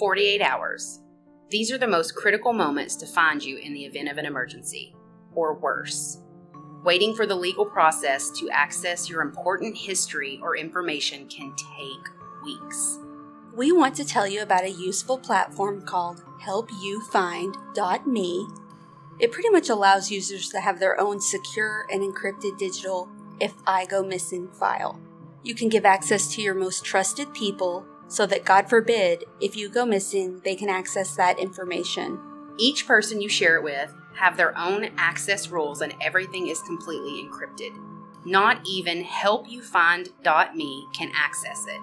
48 hours. These are the most critical moments to find you in the event of an emergency, or worse. Waiting for the legal process to access your important history or information can take weeks. We want to tell you about a useful platform called HelpYouFind.me. It pretty much allows users to have their own secure and encrypted digital If I Go Missing file. You can give access to your most trusted people so that, God forbid, if you go missing, they can access that information. Each person you share it with have their own access rules and everything is completely encrypted. Not even helpyoufind.me can access it.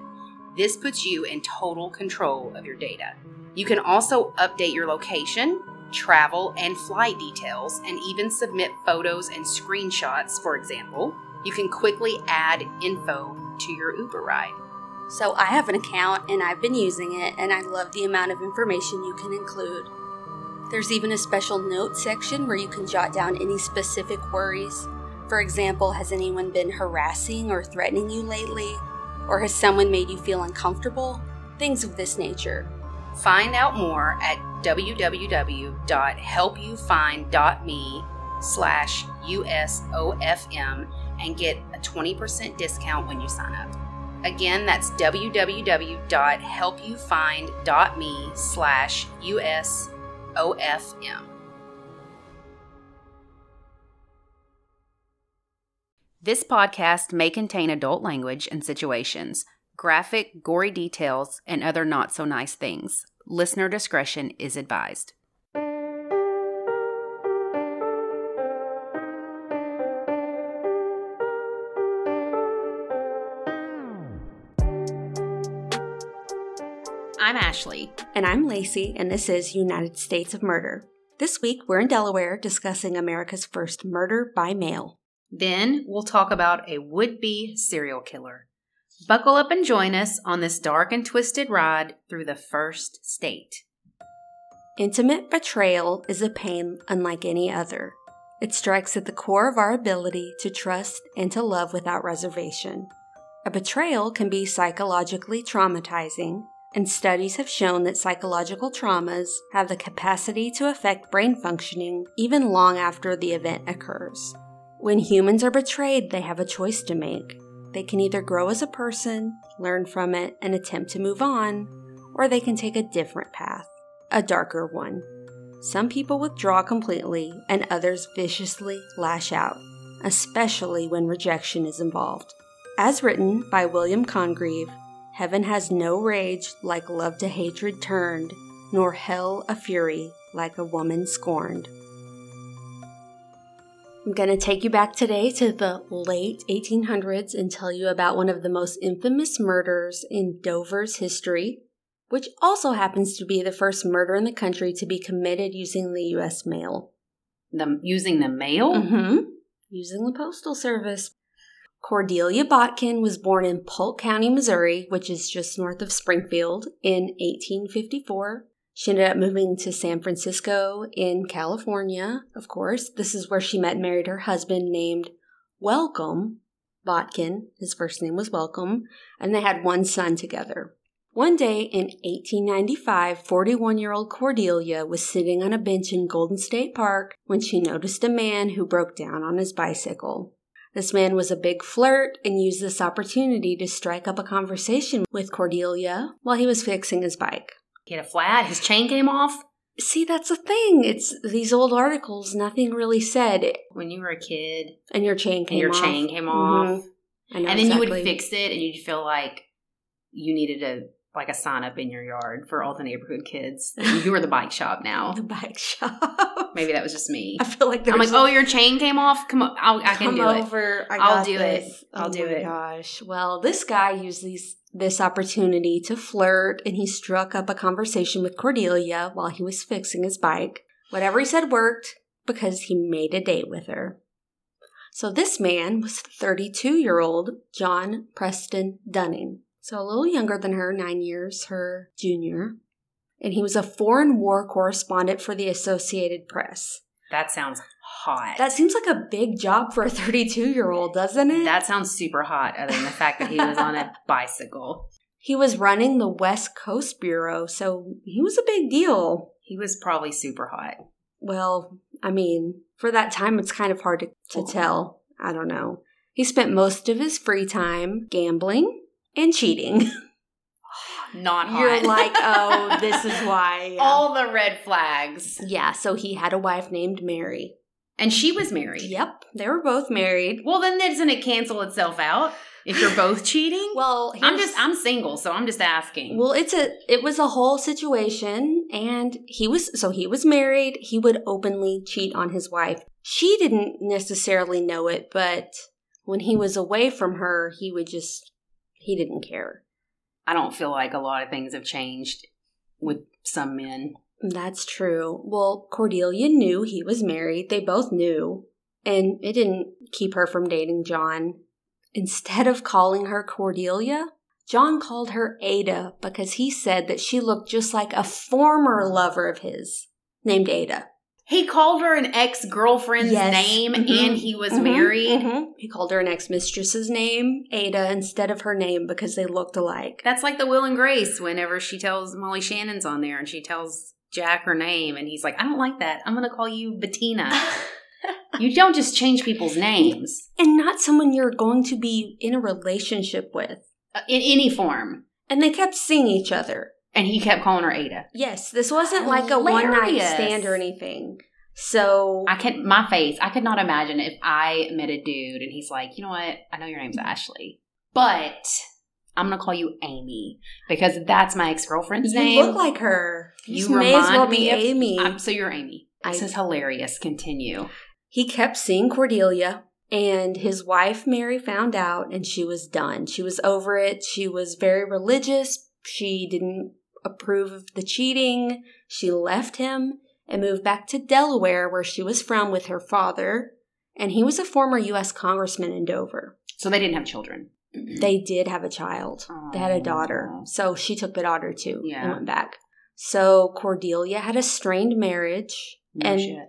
This puts you in total control of your data. You can also update your location, travel, and flight details, and even submit photos and screenshots, for example. You can quickly add info to your Uber ride. So I have an account and I've been using it, and I love the amount of information you can include. There's even a special note section where you can jot down any specific worries. For example, has anyone been harassing or threatening you lately? Or has someone made you feel uncomfortable? Things of this nature. Find out more at www.helpyoufind.me slash USOFM and get a 20% discount when you sign up. Again, that's www.helpyoufind.me slash USOFM. This podcast may contain adult language and situations, graphic, gory details, and other not so nice things. Listener discretion is advised. Ashley. And I'm Lacey, and this is United States of Murder. This week, we're in Delaware discussing America's first murder by mail. Then we'll talk about a would be serial killer. Buckle up and join us on this dark and twisted ride through the first state. Intimate betrayal is a pain unlike any other. It strikes at the core of our ability to trust and to love without reservation. A betrayal can be psychologically traumatizing, and studies have shown that psychological traumas have the capacity to affect brain functioning even long after the event occurs. When humans are betrayed, they have a choice to make. They can either grow as a person, learn from it, and attempt to move on, or they can take a different path, a darker one. Some people withdraw completely, and others viciously lash out, especially when rejection is involved. As written by William Congreve, Heaven has no rage like love to hatred turned, nor hell a fury like a woman scorned. I'm going to take you back today to the late 1800s and tell you about one of the most infamous murders in Dover's history, which also happens to be the first murder in the country to be committed using the U.S. mail. The using the mail? Mm-hmm. Using the postal service. Cordelia Botkin was born in Polk County, Missouri, which is just north of Springfield, in 1854. She ended up moving to San Francisco in California, of course. This is where she met and married her husband named Welcome Botkin. His first name was Welcome, and they had one son together. One day in 1895, 41 year old Cordelia was sitting on a bench in Golden State Park when she noticed a man who broke down on his bicycle. This man was a big flirt and used this opportunity to strike up a conversation with Cordelia while he was fixing his bike. He had a flat, his chain came off. See, that's the thing. It's these old articles, nothing really said. When you were a kid And your chain came your off. chain came off. Mhm. I know And then you would fix it and you'd feel like you needed a like a sign up in your yard for all the neighborhood kids. You were the bike shop now. the bike shop. Maybe that was just me. I feel like I'm like, oh, your chain came off. Come on, I'll, I can come do it. over. I I'll got do it. I'll do it. oh do my it. Gosh. Well, this guy used these this opportunity to flirt, and he struck up a conversation with Cordelia while he was fixing his bike. Whatever he said worked because he made a date with her. So this man was 32 year old John Preston Dunning. So a little younger than her, nine years her junior. And he was a foreign war correspondent for the Associated Press. That sounds hot. That seems like a big job for a 32 year old, doesn't it? that sounds super hot. Other than the fact that he was on a bicycle. He was running the West Coast Bureau, so he was a big deal. He was probably super hot. Well, I mean, for that time, it's kind of hard to, to tell. I don't know. He spent most of his free time gambling and cheating. Not hot. You're like, oh, this is why. Yeah. all the red flags. yeah, so he had a wife named Mary. And she was married. Yep, they were both married. Well, then doesn't it cancel itself out if you're both cheating? Well, I'm just I'm single, so I'm just asking. Well, it's a it was a whole situation and he was so he was married, he would openly cheat on his wife. She didn't necessarily know it, but when he was away from her, he would just he didn't care. I don't feel like a lot of things have changed with some men. That's true. Well, Cordelia knew he was married. They both knew, and it didn't keep her from dating John. Instead of calling her Cordelia, John called her Ada because he said that she looked just like a former lover of his named Ada. He called her an ex girlfriend's Yes. name Mhm. and he was Mhm, married. mhm. He called her an ex mistress's name, Ada, instead of her name because they looked alike. That's like the Will and Grace whenever she tells Molly Shannon's on there and she tells Jack her name and he's like, I don't like that. I'm going to call you Bettina. you don't just change people's names and not someone you're going to be in a relationship with. uh, in any form. And they kept seeing each other. And he kept calling her Ada. Yes, this wasn't like a one night stand or anything. So I can my face. I could not imagine if I met a dude and he's like, you know what? I know your name's Ashley, but I'm gonna call you Amy because that's my ex girlfriend's name. you look like her. You You may as well remind be me of- Amy. I'm- so you're Amy. This I- is hilarious. Continue. he kept seeing Cordelia, and his wife Mary found out, and she was done. She was over it. She was very religious. She didn't approve of the cheating. She left him and moved back to Delaware, where she was from, with her father. And he was a former U.S. congressman in Dover. So they didn't have children. Mm-hmm. They did have a child. They had a daughter. So she took the daughter too Yeah. and went back. So Cordelia had a strained marriage No and shit.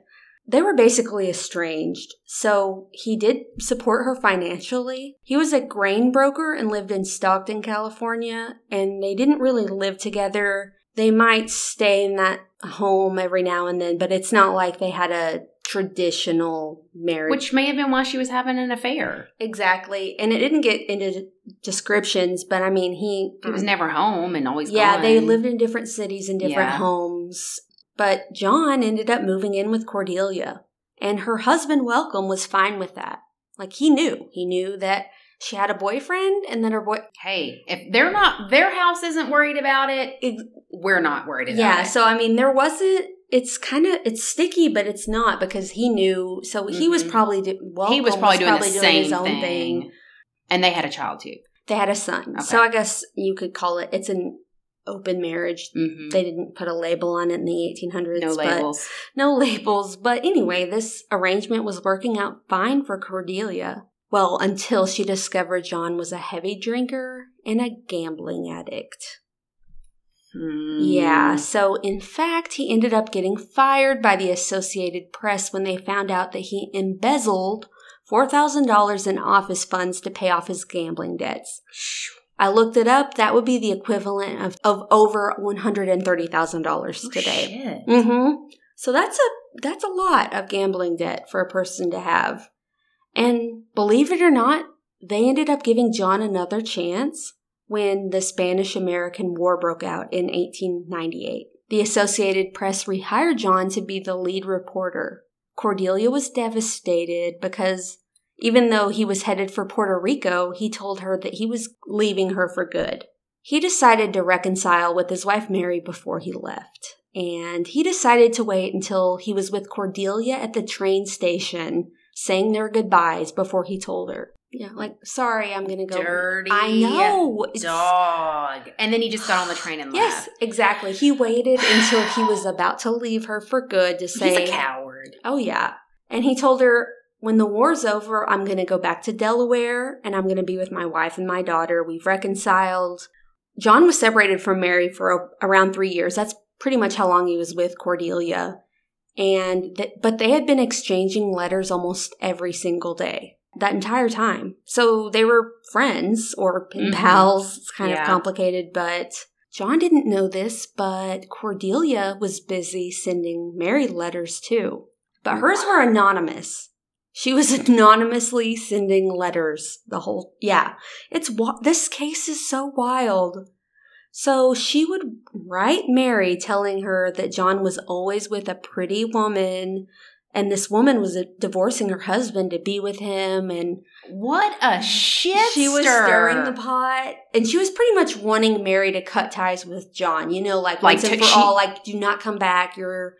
They were basically estranged. So he did support her financially. He was a grain broker and lived in Stockton, California, and they didn't really live together. They might stay in that home every now and then, but it's not like they had a traditional marriage. Which may have been why she was having an affair. exactly. And it didn't get into descriptions, but I mean, he He was never home and always yeah, gone. they lived in different cities and different Yeah. homes. But John ended up moving in with Cordelia, and her husband, Welcome, was fine with that. Like he knew, he knew that she had a boyfriend, and that her boy. Hey, if they're not, their house isn't worried about it. Ex- We're not worried about yeah, it. so I mean, there wasn't. It's kind of it's sticky, but it's not because he knew. So he was Mhm. probably do, Welcome he was probably doing the same his own thing. thing. And they had a child too. They had a son, Okay. so I guess you could call it. It's an open marriage. Mm-hmm. They didn't put a label on it in the 1800s. No labels. no labels. But anyway, this arrangement was working out fine for Cordelia. Well, until she discovered John was a heavy drinker and a gambling addict. Hmm. Yeah, so in fact, he ended up getting fired by the Associated Press when they found out that he embezzled $4,000 in office funds to pay off his gambling debts. I looked it up. That would be the equivalent of, of over $130,000 Oh, today. Mm-hmm. So that's a that's a lot of gambling debt for a person to have. And believe it or not, they ended up giving John another chance when the Spanish American War broke out in 1898. The Associated Press rehired John to be the lead reporter. Cordelia was devastated because even though he was headed for Puerto Rico, he told her that he was leaving her for good. He decided to reconcile with his wife Mary before he left. And he decided to wait until he was with Cordelia at the train station saying their goodbyes before he told her. Yeah, like, sorry, I'm going to go. Dirty I know. It's- dog. And then he just got on the train and left. Yes, exactly. He waited until he was about to leave her for good to say, He's a coward. Oh, yeah. And he told her, when the war's over, I'm going to go back to Delaware and I'm going to be with my wife and my daughter. We've reconciled. John was separated from Mary for a, around three years. That's pretty much how long he was with Cordelia. And th- but they had been exchanging letters almost every single day. that entire time. So they were friends or Mhm. pals. It's kind Yeah. of complicated, but John didn't know this, but Cordelia was busy sending Mary letters too. But hers were anonymous. She was anonymously sending letters the whole yeah. It's this case is so wild. So she would write Mary telling her that John was always with a pretty woman and this woman was uh, divorcing her husband to be with him and What a shit she was stirring the pot and she was pretty much wanting Mary to cut ties with John, you know, like, Like once and for she- all, like do not come back, you're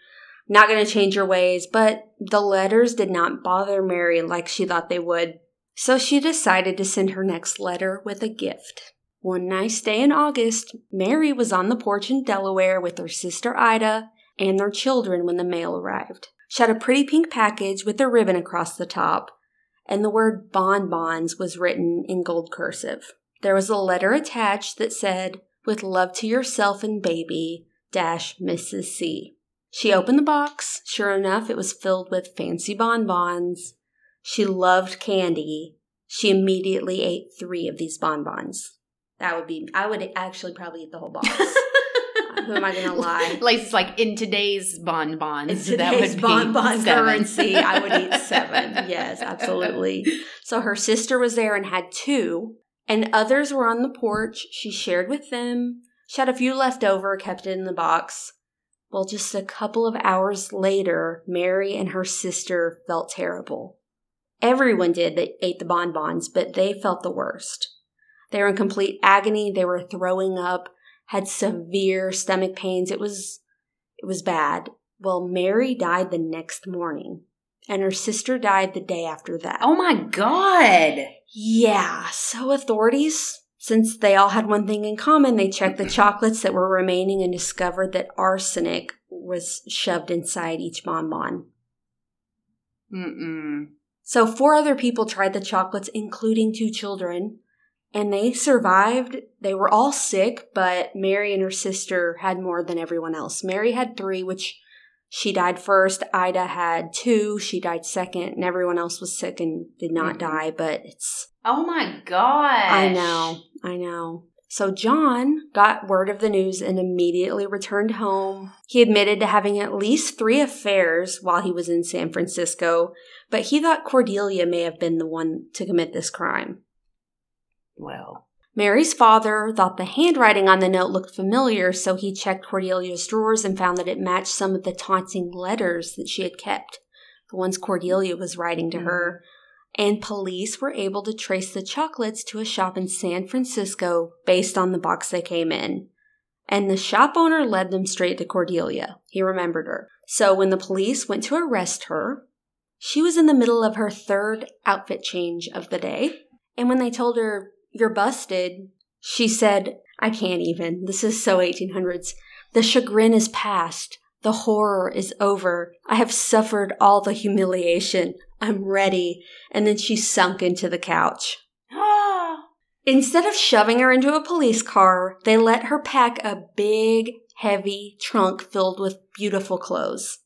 not going to change your ways. But the letters did not bother Mary like she thought they would. So she decided to send her next letter with a gift. One nice day in August, Mary was on the porch in Delaware with her sister Ida and their children when the mail arrived. She had a pretty pink package with a ribbon across the top, and the word bonbons was written in gold cursive. There was a letter attached that said, With love to yourself and baby, dash Mrs. C. She opened the box. Sure enough, it was filled with fancy bonbons. She loved candy. She immediately ate three of these bonbons. That would be, I would actually probably eat the whole box. Who am I going to lie? Like it's like in today's bonbons. In today's be bonbon seven. currency, I would eat seven. Yes, absolutely. So her sister was there and had two, and others were on the porch. She shared with them. She had a few left over, kept it in the box. Well, just a couple of hours later, Mary and her sister felt terrible. Everyone did that ate the bonbons, but they felt the worst. They were in complete agony. They were throwing up, had severe stomach pains. It was, it was bad. Well, Mary died the next morning, and her sister died the day after that. Oh my god. Yeah, so authorities, since they all had one thing in common, they checked the chocolates that were remaining and discovered that arsenic was shoved inside each bonbon. Mm-mm. So, four other people tried the chocolates, including two children, and they survived. They were all sick, but Mary and her sister had more than everyone else. Mary had three, which she died first. Ida had two, she died second, and everyone else was sick and did not Mhm. die, but it's Oh my god. I know, I know. So John got word of the news and immediately returned home. He admitted to having at least three affairs while he was in San Francisco, but he thought Cordelia may have been the one to commit this crime. Well. Mary's father thought the handwriting on the note looked familiar, so he checked Cordelia's drawers and found that it matched some of the taunting letters that she had kept, the ones Cordelia was writing to her. Mm. And police were able to trace the chocolates to a shop in San Francisco based on the box they came in. And the shop owner led them straight to Cordelia. He remembered her. So when the police went to arrest her, she was in the middle of her third outfit change of the day. And when they told her, You're busted, she said, I can't even. This is so 1800s. The chagrin is past. The horror is over. I have suffered all the humiliation. I'm ready. And then she sunk into the couch. Instead of shoving her into a police car, they let her pack a big, heavy trunk filled with beautiful clothes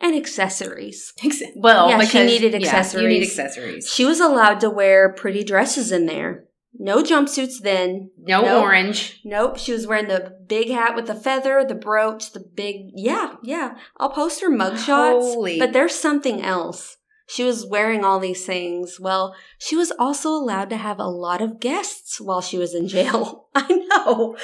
and accessories. well, Yeah, she needed yeah, you need accessories. accessories. She was allowed to wear pretty dresses in there. No jumpsuits then. No Nope. orange. Nope, she was wearing the big hat with the feather, the brooch, the big. Yeah, yeah. I'll post her mugshots. Holy- But there's something else. She was wearing all these things. Well, she was also allowed to have a lot of guests while she was in jail. I know.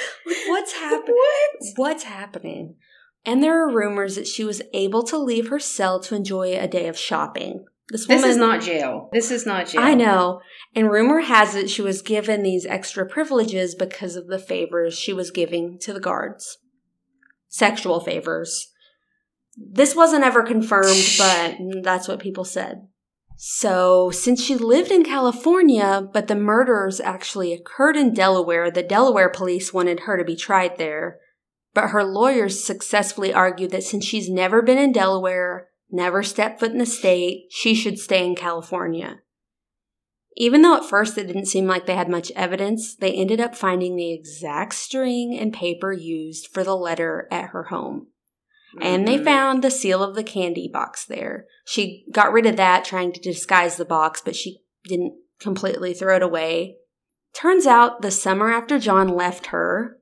What's happening? What? What's happening? And there are rumors that she was able to leave her cell to enjoy a day of shopping. This This woman is not jail. This is not jail. I know. And rumor has it she was given these extra privileges because of the favors she was giving to the guards. Sexual favors. This wasn't ever confirmed, but that's what people said. So, since she lived in California, but the murders actually occurred in Delaware, the Delaware police wanted her to be tried there. But her lawyers successfully argued that since she's never been in Delaware, never stepped foot in the state, she should stay in California. Even though at first it didn't seem like they had much evidence, they ended up finding the exact string and paper used for the letter at her home. And they Mhm. found the seal of the candy box there. She got rid of that trying to disguise the box, but she didn't completely throw it away. Turns out the summer after John left her,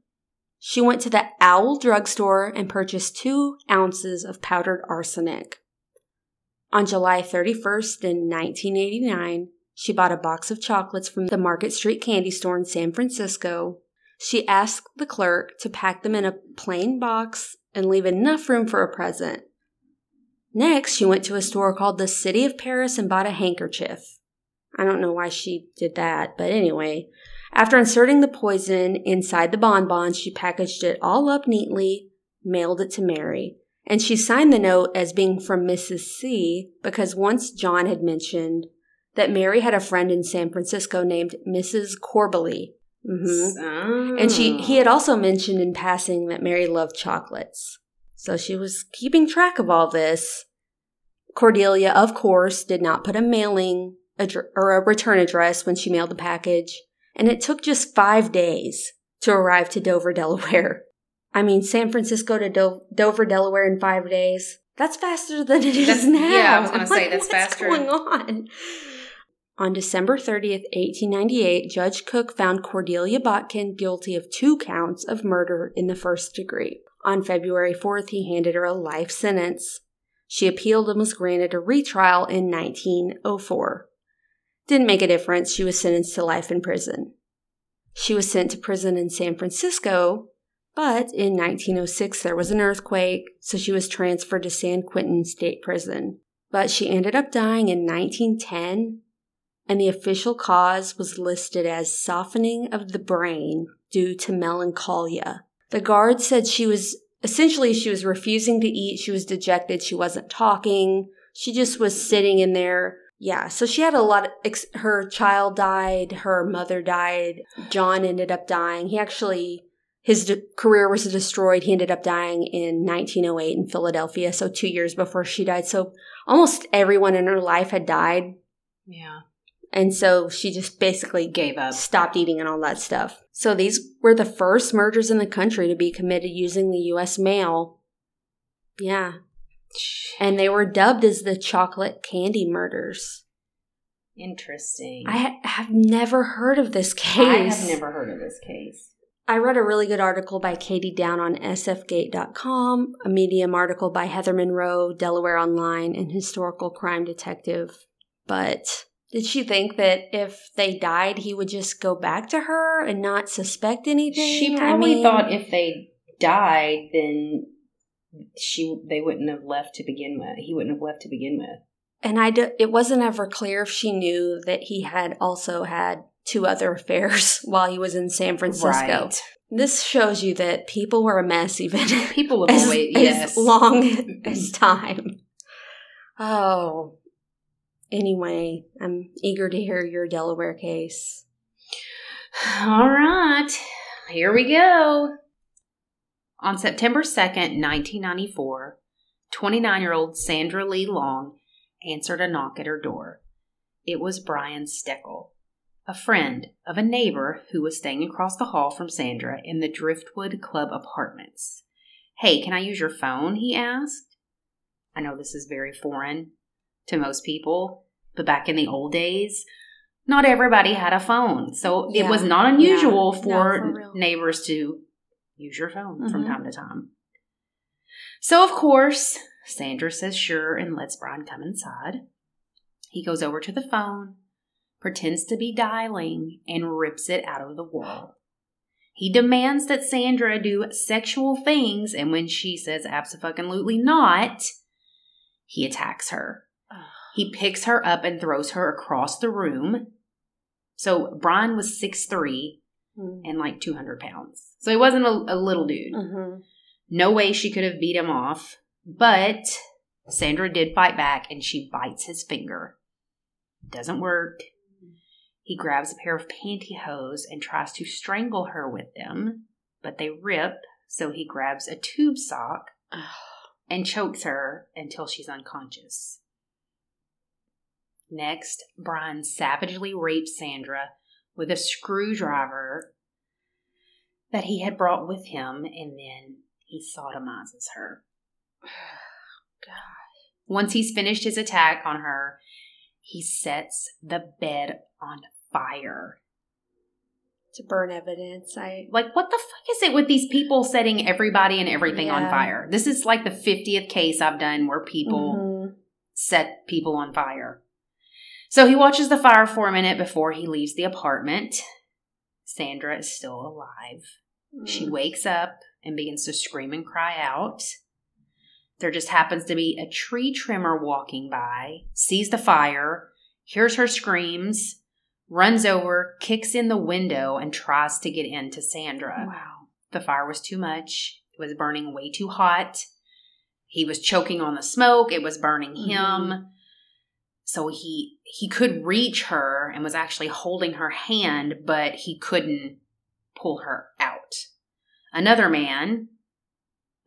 she went to the Owl drugstore and purchased two ounces of powdered arsenic. On July 31st in 1989, she bought a box of chocolates from the Market Street candy store in San Francisco. She asked the clerk to pack them in a plain box and leave enough room for a present. Next, she went to a store called the City of Paris and bought a handkerchief. I don't know why she did that, but anyway. After inserting the poison inside the bonbon, she packaged it all up neatly, mailed it to Mary. And she signed the note as being from Mrs. C because once John had mentioned that Mary had a friend in San Francisco named Mrs. Corbally. Mm-hmm. Oh. And she he had also mentioned in passing that Mary loved chocolates. So she was keeping track of all this. Cordelia, of course, did not put a mailing addr- or a return address when she mailed the package, and it took just five days to arrive to Dover, Delaware. I mean, San Francisco to Do- Dover, Delaware in five days. That's faster than it is That's- now. yeah, I was gonna I'm say, like, that's what's faster. going on? On December 30th, 1898, Judge Cook found Cordelia Botkin guilty of two counts of murder in the first degree. On February 4th, he handed her a life sentence. She appealed and was granted a retrial in 1904. Didn't make a difference. She was sentenced to life in prison. She was sent to prison in San Francisco, but in 1906 there was an earthquake, so she was transferred to San Quentin State Prison. But she ended up dying in 1910, and the official cause was listed as softening of the brain due to melancholia. The guard said she was essentially she was refusing to eat, she was dejected, she wasn't talking, she just was sitting in there. Yeah, so she had a lot of ex- her child died, her mother died, John ended up dying. He actually his de- career was destroyed. He ended up dying in 1908 in Philadelphia, so 2 years before she died. So almost everyone in her life had died, yeah. And so she just basically Gave up. stopped eating and all that stuff. So these were the first murders in the country to be committed using the US mail. Yeah. And they were dubbed as the chocolate candy murders. Interesting. I ha- have never heard of this case. I have never heard of this case. I read a really good article by Katie Dowd on sfgate.com, a Medium article by Heather Monroe, Delaware Online, and historical crime detective. But did she think that if they died, he would just go back to her and not suspect anything? She I probably mean- thought if they died, then she they wouldn't have left to begin with. He wouldn't have left to begin with. And I d- it wasn't ever clear if she knew that he had also had two other affairs while he was in San Francisco. Right. This shows you that people were a mess even People have as, always as long as time. Oh. Anyway, I'm eager to hear your Delaware case. All right, here we go. On September 2nd, 1994, 29 year old Sandra Lee Long answered a knock at her door. It was Brian Steckel, a friend of a neighbor who was staying across the hall from Sandra in the Driftwood Club apartments. Hey, can I use your phone? he asked. I know this is very foreign to most people, but back in the old days, not everybody had a phone. So it was not unusual Yeah. No, for, for neighbors to use your phone from Mhm. time to time. So, of course, Sandra says sure and lets Brian come inside. He goes over to the phone, pretends to be dialing, and rips it out of the wall. He demands that Sandra do sexual things, and when she says absolutely not, he attacks her. He picks her up and throws her across the room. So Brian was 6'3 and like 200 pounds. So he wasn't a, a little dude. Mm-hmm. No way she could have beat him off. But Sandra did fight back and she bites his finger. Doesn't work. He grabs a pair of pantyhose and tries to strangle her with them, but they rip, so he grabs a tube sock and chokes her until she's unconscious. Next, Brian savagely rapes Sandra with a screwdriver that he had brought with him, and then he sodomizes her. Once he's finished his attack on her, he sets the bed on fire. To burn evidence. I Like, what the fuck is it with these people setting everybody and everything on fire? This is like the 50th case I've done where people Mhm. set people on fire. So he watches the fire for a minute before he leaves the apartment. Sandra is still alive. She Mm. wakes up and begins to scream and cry out. There just happens to be a tree trimmer walking by, sees the fire, hears her screams, runs over, kicks in the window, and tries to get into Sandra. Wow. The fire was too much. It was burning way too hot. He was choking on the smoke. It was burning him. So he he could reach her and was actually holding her hand, but he couldn't pull her out. Another man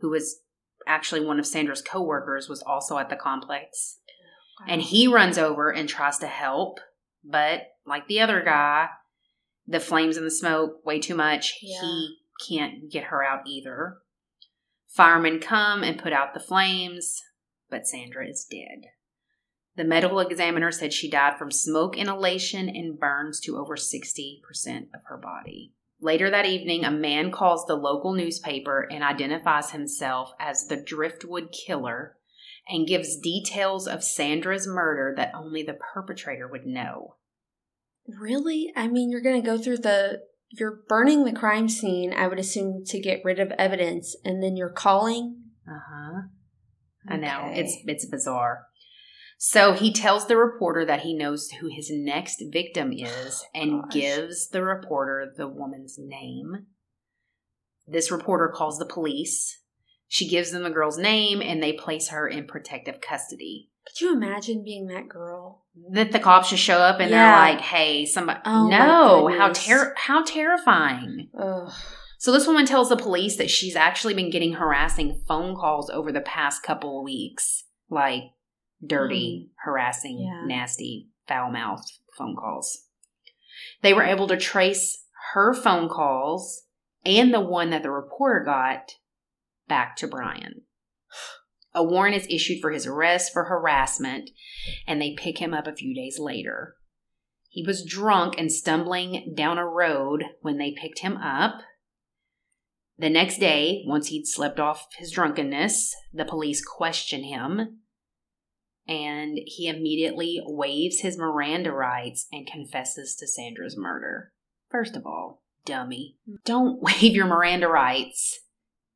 who was actually one of Sandra's coworkers was also at the complex and he runs over and tries to help, but like the other guy, the flames and the smoke way too much. Yeah. He can't get her out either. Firemen come and put out the flames, but Sandra is dead. The medical examiner said she died from smoke inhalation and burns to over 60% of her body. Later that evening, a man calls the local newspaper and identifies himself as the Driftwood Killer and gives details of Sandra's murder that only the perpetrator would know. Really? I mean, you're going to go through the. You're burning the crime scene, I would assume, to get rid of evidence, and then you're calling? Uh huh. I know it's it's bizarre. So he tells the reporter that he knows who his next victim is and Gosh. gives the reporter the woman's name. This reporter calls the police. She gives them the girl's name and they place her in protective custody. Could you imagine being that girl? That the cops just show up and Yeah. they're like, "Hey, somebody Oh, No, how ter- how terrifying." Ugh. So this woman tells the police that she's actually been getting harassing phone calls over the past couple of weeks, like dirty, mm-hmm. harassing, Yeah. nasty, foul-mouthed phone calls. They were able to trace her phone calls and the one that the reporter got back to Brian. A warrant is issued for his arrest for harassment, and they pick him up a few days later. He was drunk and stumbling down a road when they picked him up. The next day, once he'd slept off his drunkenness, the police question him, and he immediately waives his Miranda rights and confesses to Sandra's murder. First of all, dummy, don't waive your Miranda rights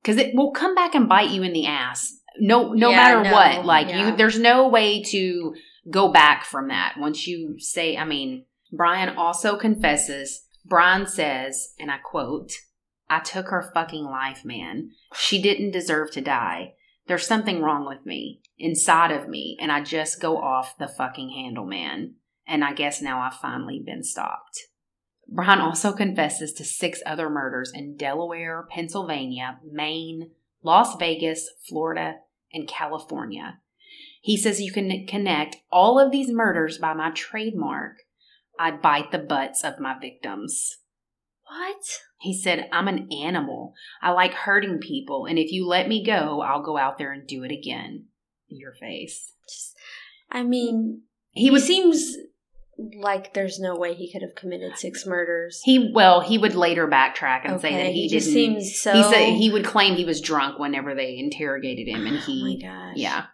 because it will come back and bite you in the ass. No, no Yeah, matter no, what. Like yeah. you, there's no way to go back from that. Once you say, I mean, Brian also confesses. Brian says, and I quote, I took her fucking life, man. She didn't deserve to die. There's something wrong with me, inside of me, and I just go off the fucking handle, man. And I guess now I've finally been stopped. Brian also confesses to six other murders in Delaware, Pennsylvania, Maine, Las Vegas, Florida, and California. He says you can connect all of these murders by my trademark. I bite the butts of my victims. What? He said, I'm an animal. I like hurting people, and if you let me go, I'll go out there and do it again. Your face. Just, I mean, mm. He he would seems like there's no way he could have committed six murders. he well, he would later backtrack and say that he, he just seems so. he said he would claim he was drunk whenever they interrogated him and Oh my he gosh. yeah.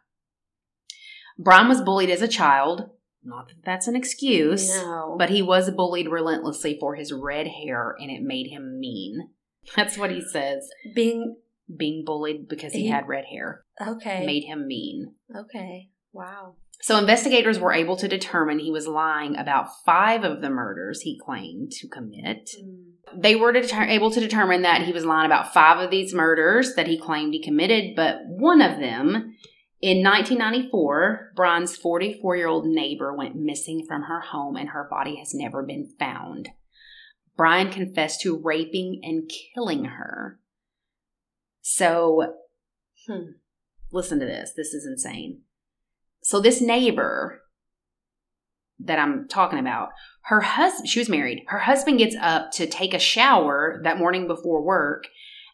Brian was bullied as a child. Not that that's an excuse. No. But he was bullied relentlessly for his red hair and it made him mean. That's what he says. being Being bullied because he He- had red hair okay. made him mean. Okay. Wow. So investigators were able to determine he was lying about five of the murders he claimed to commit. They were deter- able to determine that he was lying about five of these murders that he claimed he committed, but one of them, in 1994, Brian's 44 year old neighbor went missing from her home and her body has never been found. Brian confessed to raping and killing her. So, Hmm. Listen to this. This is insane. So, this neighbor that I'm talking about, her husband, she was married. Her husband gets up to take a shower that morning before work,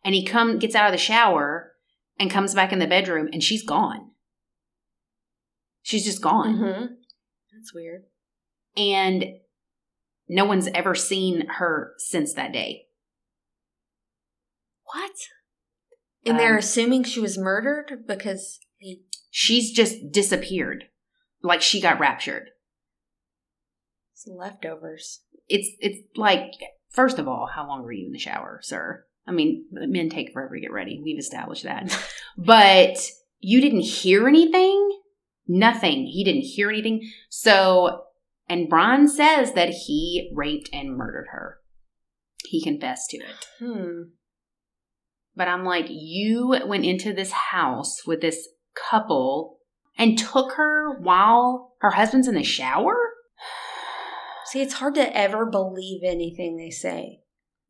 and he come gets out of the shower and comes back in the bedroom, and she's gone. She's just gone. Mm-hmm. That's weird. And no one's ever seen her since that day. What? And they're Um, assuming she was murdered because he. She's just disappeared. Like she got raptured. It's leftovers. It's it's like first of all, how long were you in the shower, sir? I mean, men take forever to get ready. We've established that. but you didn't hear anything? Nothing. He didn't hear anything. So, and Brian says that he raped and murdered her. He confessed to it. Hmm. But I'm like, you went into this house with this couple and took her while her husband's in the shower? See, it's hard to ever believe anything they say.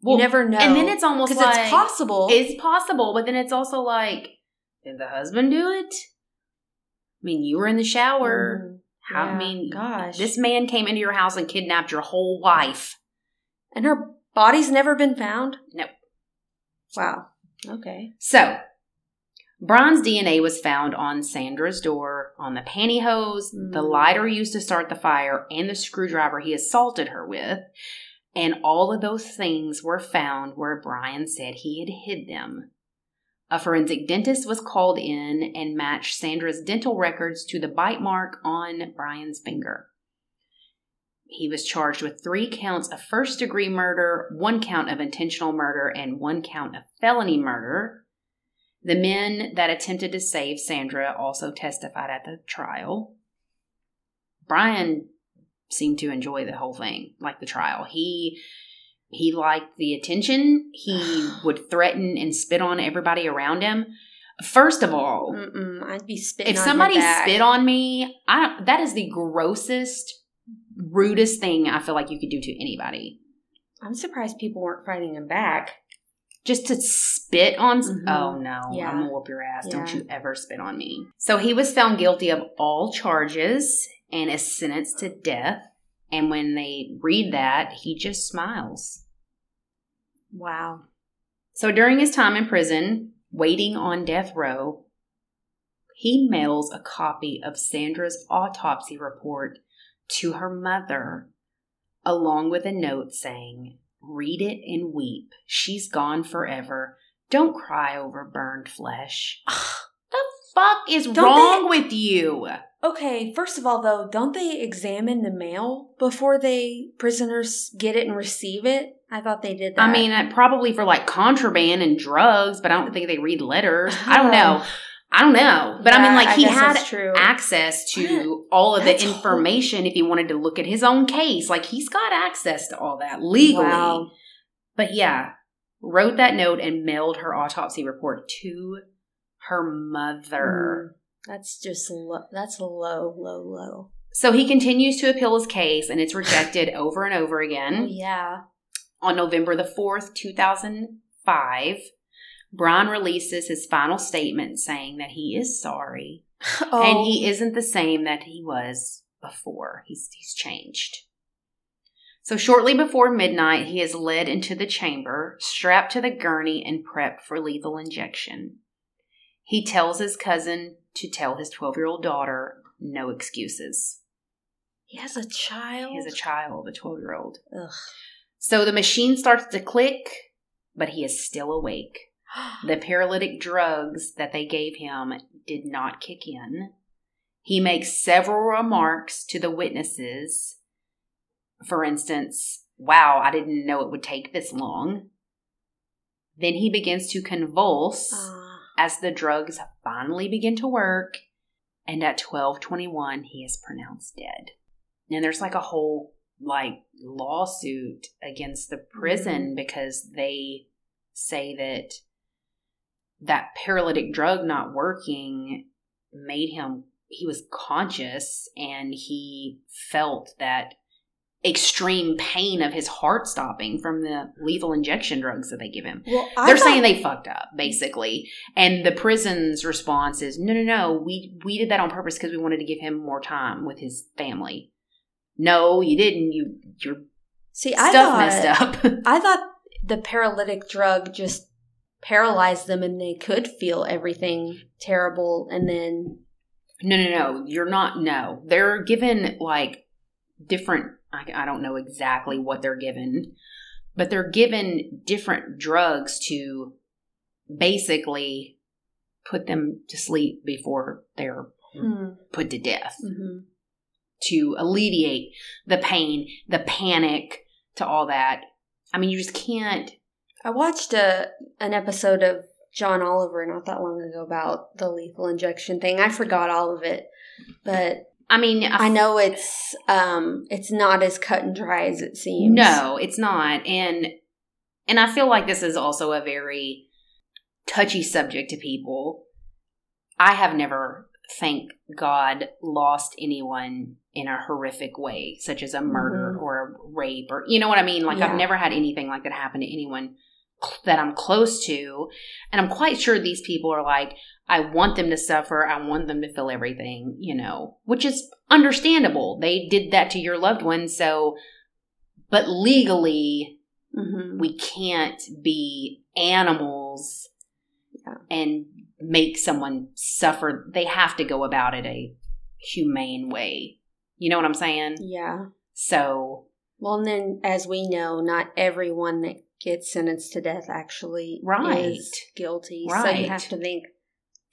Well, you never know. And then it's almost because like it's possible. It's possible, but then it's also like, did the husband do it? I mean, you were in the shower. Mhm. How? I mean, gosh. this man came into your house and kidnapped your whole wife. and her body's never been found. Nope. Wow. Okay. So, Brian's DNA was found on Sandra's door, on the pantyhose, the Mm. lighter used to start the fire, and the screwdriver he assaulted her with. And all of those things were found where Brian said he had hid them. A forensic dentist was called in and matched Sandra's dental records to the bite mark on Brian's finger. He was charged with three counts of first degree murder, one count of intentional murder, and one count of felony murder. The men that attempted to save Sandra also testified at the trial. Brian seemed to enjoy the whole thing, like the trial. He he liked the attention. He would threaten and spit on everybody around him. First of all, Mm-mm, I'd be spitting. if on somebody spit on me, I that is the grossest, rudest thing I feel like you could do to anybody. I'm surprised people weren't fighting him back. Just to spit on. Mhm. Oh no, Yeah. I'm gonna whoop your ass! Don't you ever spit on me. So he was found guilty of all charges and is sentenced to death. And when they read that, he just smiles. Wow. So during his time in prison, waiting on death row, he mails a copy of Sandra's autopsy report to her mother, along with a note saying, Read it and weep. She's gone forever. Don't cry over burned flesh. the fuck is Don't wrong with you? Okay, first of all, though, don't they examine the mail before they prisoners get it and receive it? I thought they did that. I mean, probably for like contraband and drugs, but I don't think they read letters. I don't know. I don't know. But I mean, Yeah, like, he had access to all of the That's hor- information if he wanted to look at his own case. Like he's got access to all that legally. Wow. But yeah, wrote that note and mailed her autopsy report to her mother. Mm, that's just lo- that's low, low, low. So he continues to appeal his case and it's rejected over and over again. Oh yeah. On November the 4th, 2005, Brian releases his final statement saying that he is sorry Oh, and he oh. isn't the same that he was before. He's he's changed. So shortly before midnight, he is led into the chamber, strapped to the gurney, and prepped for lethal injection. He tells his cousin to tell his 12 year old daughter no excuses. he has a child. He has a child, a 12 year old. Ugh. So the machine starts to click, but he is still awake. The paralytic drugs that they gave him did not kick in. He makes several remarks to the witnesses. For instance, wow, I didn't know it would take this long. Then he begins to convulse Ah. as the drugs finally begin to work, and at 1221 he is pronounced dead. And there's like a whole like lawsuit against the prison because they say that that paralytic drug not working made him he was conscious and he felt that extreme pain of his heart stopping from the lethal injection drugs that they give him. well, They're thought- saying they fucked up, basically. And the prison's response is, no, no, no, we we did that on purpose because we wanted to give him more time with his family. No, you didn't. You your see. I stuff thought messed up. I thought the paralytic drug just paralyzed them and they could feel everything terrible and then No, no, no. You're not. No, they're given like different. I, I don't know exactly what they're given, but they're given different drugs to basically put them to sleep before they're Hmm. put to death hmm to alleviate the pain, the panic, to all that. I mean, you just can't. I watched a an episode of John Oliver not that long ago about the lethal injection thing. I forgot all of it, but I mean, I know it's um it's not as cut and dry as it seems. No, it's not. And and I feel like this is also a very touchy subject to people. I have never, thank God, lost anyone in a horrific way, such as a murder Mhm. or a rape or you know what I mean? Like Yeah. I've never had anything like that happen to anyone that I'm close to. And I'm quite sure these people are like, I want them to suffer. I want them to feel everything, you know, which is understandable. They did that to your loved one. So, but legally, hmm we can't be animals Yeah. and make someone suffer. They have to go about it a humane way. You know what I'm saying? Yeah. So, Well, and then as we know, not everyone that gets sentenced to death actually Right. is guilty. So Right. you have to think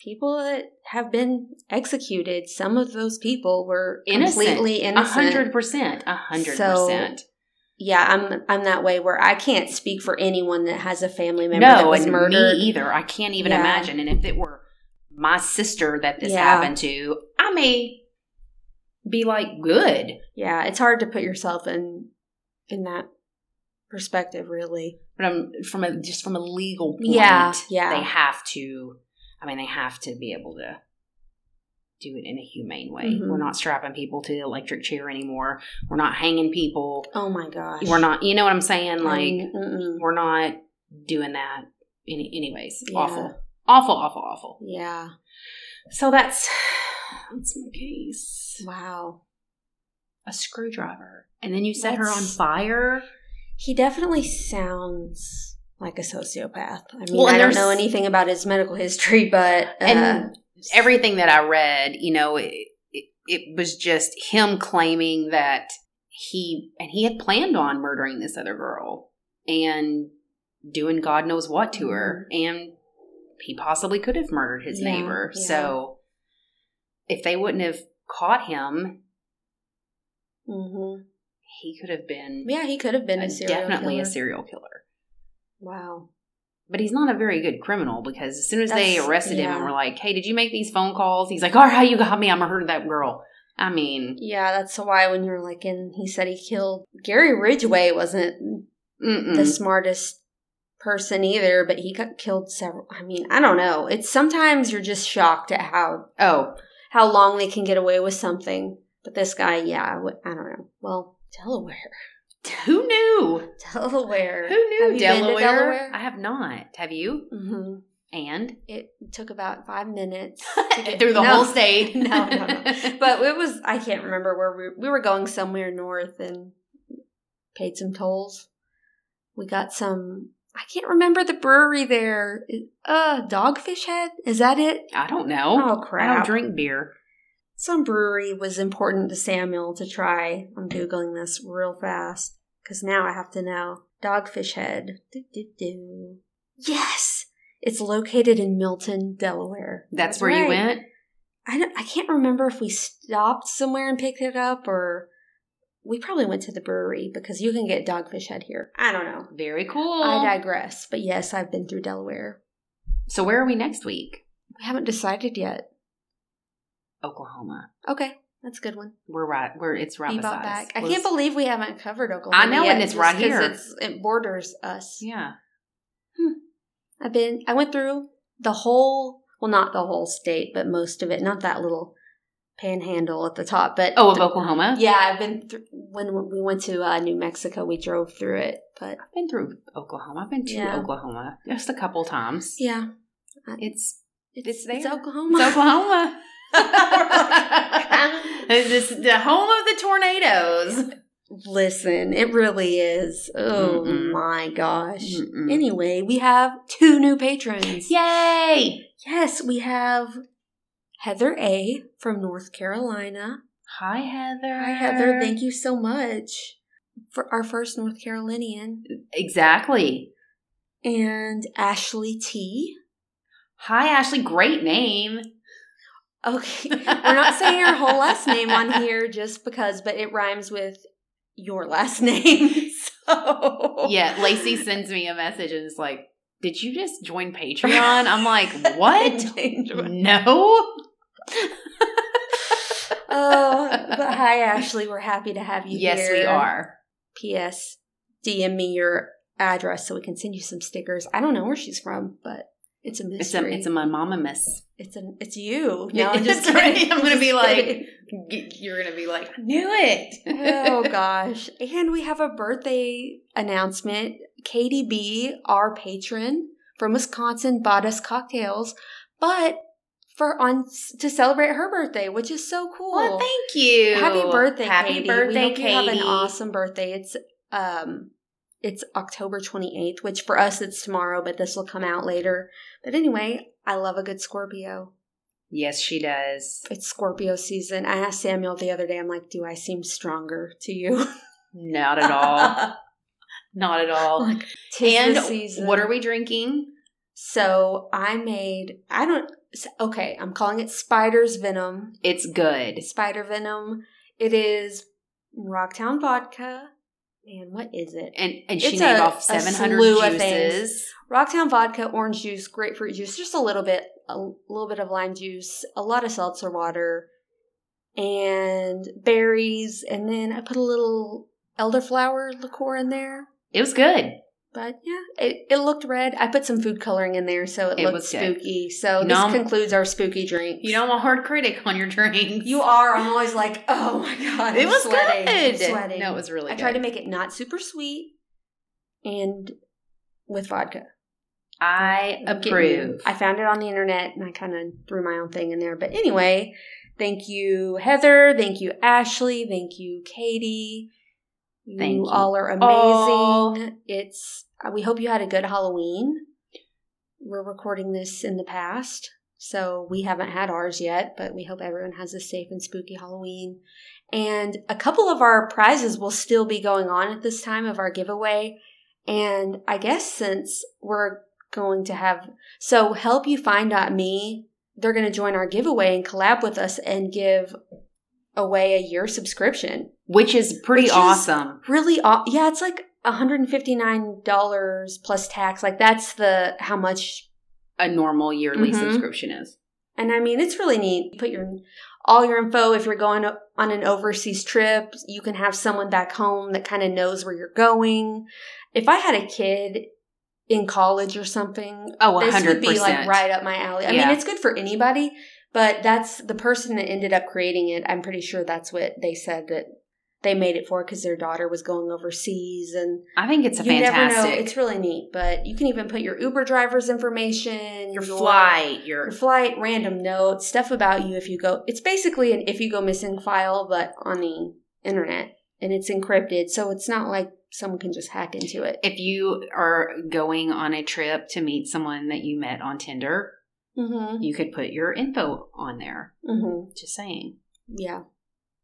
people that have been executed, some of those people were innocent. completely A innocent. hundred percent. A hundred So, percent. Yeah, I'm I'm that way where I can't speak for anyone that has a family member that No, was and murdered. me either. I can't even Yeah. imagine. And if it were my sister that this Yeah. happened to, I may be like, good. Yeah, it's hard to put yourself in in that perspective, really. But I'm from a just from a legal point. Yeah, yeah. They have to. I mean, they have to be able to do it in a humane way. Mhm. We're not strapping people to the electric chair anymore. We're not hanging people. Oh my gosh, We're not. You know what I'm saying? Like mm-mm. we're not doing that. Any, anyways, Yeah. awful, awful, awful, awful. yeah. So that's that's my case. Wow. A screwdriver, and then you set her on fire. He definitely sounds like a sociopath. I mean, Well, I don't know anything about his medical history, but uh, and everything that I read, you know, it, it, it was just him claiming that he and he had planned on murdering this other girl and doing God knows what to her, and he possibly could have murdered his Mm-hmm. Yeah, neighbor. yeah. So if they wouldn't have caught him, mhm. He could have been yeah, he could have been a, serial definitely a serial killer. Wow. But he's not a very good criminal because as soon as they That's- arrested him and yeah. were like, "Hey, did you make these phone calls?" He's like, "All right, you got me. I'm gonna hurt that girl." I mean, Yeah, that's why when you're like, and he said he killed Gary Ridgway wasn't mm-mm. the smartest person either, but he got killed several. I mean, I don't know. It's sometimes you're just shocked at how oh, how long they can get away with something. But this guy, yeah, I would- I don't know. Well, Delaware, who knew? Delaware. Who knew Have you been to Delaware? Delaware? I have not. Have you? hmm And It took about five minutes get, through the No. whole state? No, no, no. but it was I can't remember where we we were going somewhere north and paid some tolls. We got some. I can't remember the brewery there. Uh, Dogfish Head is that it? I don't know. Oh crap! I don't drink beer. Some brewery was important to Samuel to try. I'm googling this real fast because now I have to know. Dogfish Head. Do, do, do. Yes, it's located in Milton, Delaware. That's where you went. I don't, I can't remember if we stopped somewhere and picked it up or we probably went to the brewery because you can get Dogfish Head here. I don't know. Very cool. I digress. But yes, I've been through Delaware. so where are we next week? We haven't decided yet. Oklahoma. Okay, that's a good one. We're right. We're it's right Bebop beside back. I can't believe we haven't covered Oklahoma. I know, yet, and it's right here. It's, it borders us. Yeah. I've been. I went through the whole. Well, not the whole state, but most of it. Not that little panhandle at the top, but Oh, of Oklahoma. Yeah, I've been through, when we went to uh, New Mexico. We drove through it, but I've been through Oklahoma. I've been to Yeah. Oklahoma just a couple times. yeah, It's it's, It's there. It's Oklahoma. It's Oklahoma. this the home of the tornadoes. Listen, it really is. Oh Mm-mm. my gosh. Mm-mm. Anyway, we have two new patrons. Yay! Yes, we have Heather A. from North Carolina. Hi, Heather. Hi, Heather. Thank you so much for our first North Carolinian. Exactly. And Ashley T. Hi, Ashley. Great name. Okay. We're not saying your whole last name on here just because, but it rhymes with your last name. So Yeah, Lacey sends me a message and is like, Did you just join Patreon? I'm like, What? no. oh, but hi, Ashley. We're happy to have you here. yes, here. we are. P.S. DM me your address so we can send you some stickers. I don't know where she's from, but it's a It's a, mystery. it's a my mama miss. it's a, it's you. No, I'm just kidding. I'm gonna be like- You're gonna be like, I knew it. oh gosh. And we have a birthday announcement. Katie B, our patron from Wisconsin, bought us cocktails, but for on to celebrate her birthday, which is so cool. Well, thank you. Happy birthday, Happy Katie. birthday, we hope Katie. you have an awesome birthday. It's um it's October 28th, which for us it's tomorrow, but this will come out later. But anyway, I love a good Scorpio. Yes, she does. It's Scorpio season. I asked Samuel the other day, I'm like, do I seem stronger to you? Not at all. Not at all. like, and season. what are we drinking? So I made, I don't, okay, I'm calling it Spider's Venom. It's good. Spider Venom. It is Rocktown vodka. Man, what is it? And and she It's named a- off seven hundred slew of things. juices. Rocktown vodka, orange juice, grapefruit juice, just a little bit, a little bit of lime juice, a lot of seltzer water, and berries, and then I put a little elderflower liqueur in there. It was good. But yeah, it, it looked red. I put some food coloring in there, so it, It looked was good. spooky. So You this know, I'm- concludes our spooky drink. You know, I'm a hard critic on your drinks. you are. I'm always like, oh my god, It I'm was sweating. I'm good. sweating. No, it was really I good. tried to make it not super sweet, and with vodka. I I'm approve. I found it on the internet and I kind of threw my own thing in there. But anyway, thank you, Heather. Thank you, Ashley. Thank you, Katie. You, Thank you all are all. amazing. It's uh, we hope you had a good Halloween. We're recording this in the past, so we haven't had ours yet, but we hope everyone has a safe and spooky Halloween. And a couple of our prizes will still be going on at this time of our giveaway. And I guess since we're going to have so help you find me, they're going to join our giveaway and collab with us and give away a year subscription. Which is pretty Which is- awesome. Really, aw- yeah, it's like $159 plus tax. Like that's the how much A normal yearly Mhm. subscription is. And I mean, it's really neat. Put your all your info if you're going on an overseas trip. You can have someone back home that kind of knows where you're going. If I had a kid in college or something, Oh, this would be like right up my alley. I Yeah. mean, it's good for anybody, but that's the person that ended up creating it. I'm pretty sure that's what they said that they made it for because their daughter was going overseas and I think it's a you never fantastic. know. It's really neat, but you can even put your Uber driver's information, your flight, your your flight, random notes, stuff about you if you go. It's basically an if you go missing file, but on the internet, and it's encrypted, so it's not like someone can just hack into it. if you are going on a trip to meet someone that you met on Tinder, Mm-hmm. you could put your info on there. Mm-hmm. Just saying. Yeah,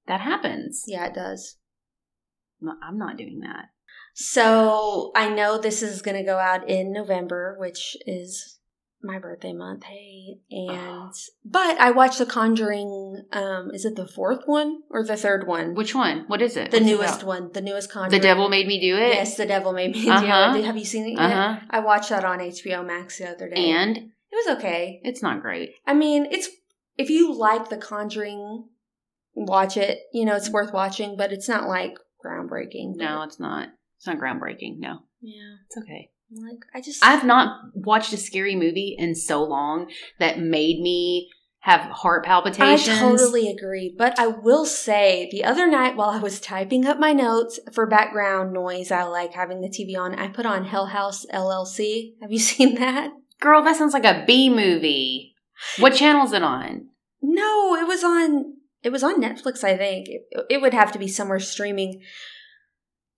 That happens. yeah, it does. No, I'm not doing that. So I know this is going to go out in November, which is my birthday month. Hey, and but I watched The Conjuring. Um, is it the fourth one or the third one? Which one? What is it? the What's newest about? one, the newest Conjuring. The Devil Made Me Do It? Yes, the devil made me Uh-huh. do it. Have you seen it yet? Uh huh. I watched that on HBO Max the other day. And it was okay. it's not great. I mean, it's if you like The Conjuring, watch it. You know, it's mm-hmm. worth watching, but it's not like groundbreaking. No, it's not. It's not groundbreaking. No, Yeah. it's okay. Like I just I've not watched a scary movie in so long that made me have heart palpitations. I totally agree. But I will say the other night while I was typing up my notes for background noise, I like having the TV on. I put on Hell House LLC. Have you seen that? Girl, that sounds like a B movie. What channel is it on? No, it was on it was on Netflix, I think. It, it would have to be somewhere streaming.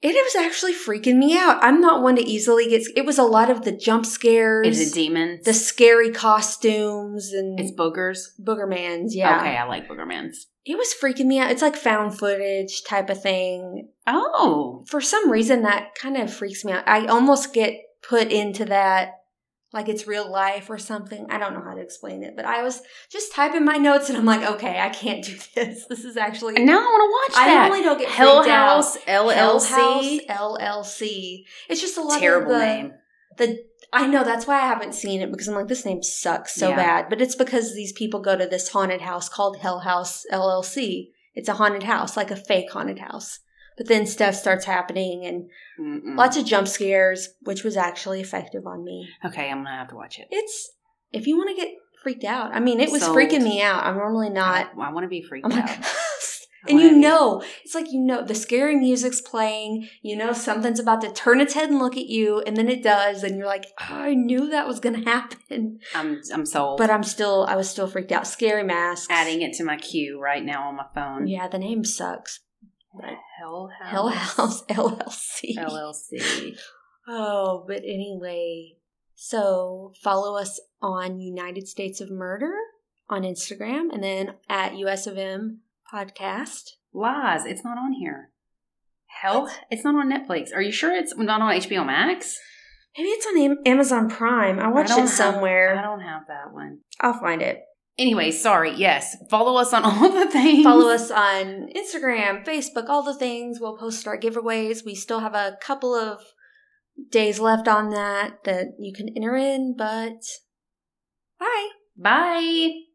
It was actually freaking me out. I'm not one to easily get. It was a lot of the jump scares, Is it demons? the scary costumes, and it's boogers. boogermans. Yeah, Okay, I like boogermans. it was freaking me out. It's like found footage type of thing. Oh, For some reason, that kind of freaks me out. I almost get put into that like it's real life or something. I don't know how to explain it, but I was just typing my notes and I'm like, okay, I can't do this. This is actually and now I want to watch it. I that. normally don't get Hell freaked out. House Hell LLC. House LLC. It's just a lot Terrible of the, name. The I know that's why I haven't seen it because I'm like this name sucks so Yeah. bad. But it's because these people go to this haunted house called Hell House LLC. It's a haunted house, like a fake haunted house. But then stuff starts happening and Mm-mm. lots of jump scares, which was actually effective on me. Okay, I'm gonna have to watch it. It's if you want to get freaked out. I mean, it was Sold. freaking me out. I'm normally not. I, want to be freaked I'm out. like, and you know, it's like you know the scary music's playing. You know something's about to turn its head and look at you, and then it does, and you're like, oh, I knew that was gonna happen. I'm I'm sold. But I'm still, I was still freaked out. Scary masks. adding it to my queue right now on my phone. Yeah, the name sucks. Hell House. Hell House LLC. LLC. Oh, but anyway, so follow us on United States of Murder on Instagram, and then at US of M podcast. Lies. It's not on here. Hell, it's not on Netflix. Are you sure it's not on HBO Max? Maybe it's on Amazon Prime. I watched don't it have- somewhere. I don't have that one. I'll find it. Anyway, sorry. Yes, follow us on all the things. Follow us on Instagram, Facebook, all the things. We'll post our giveaways. We still have a couple of days left on that that you can enter in, but bye. Bye.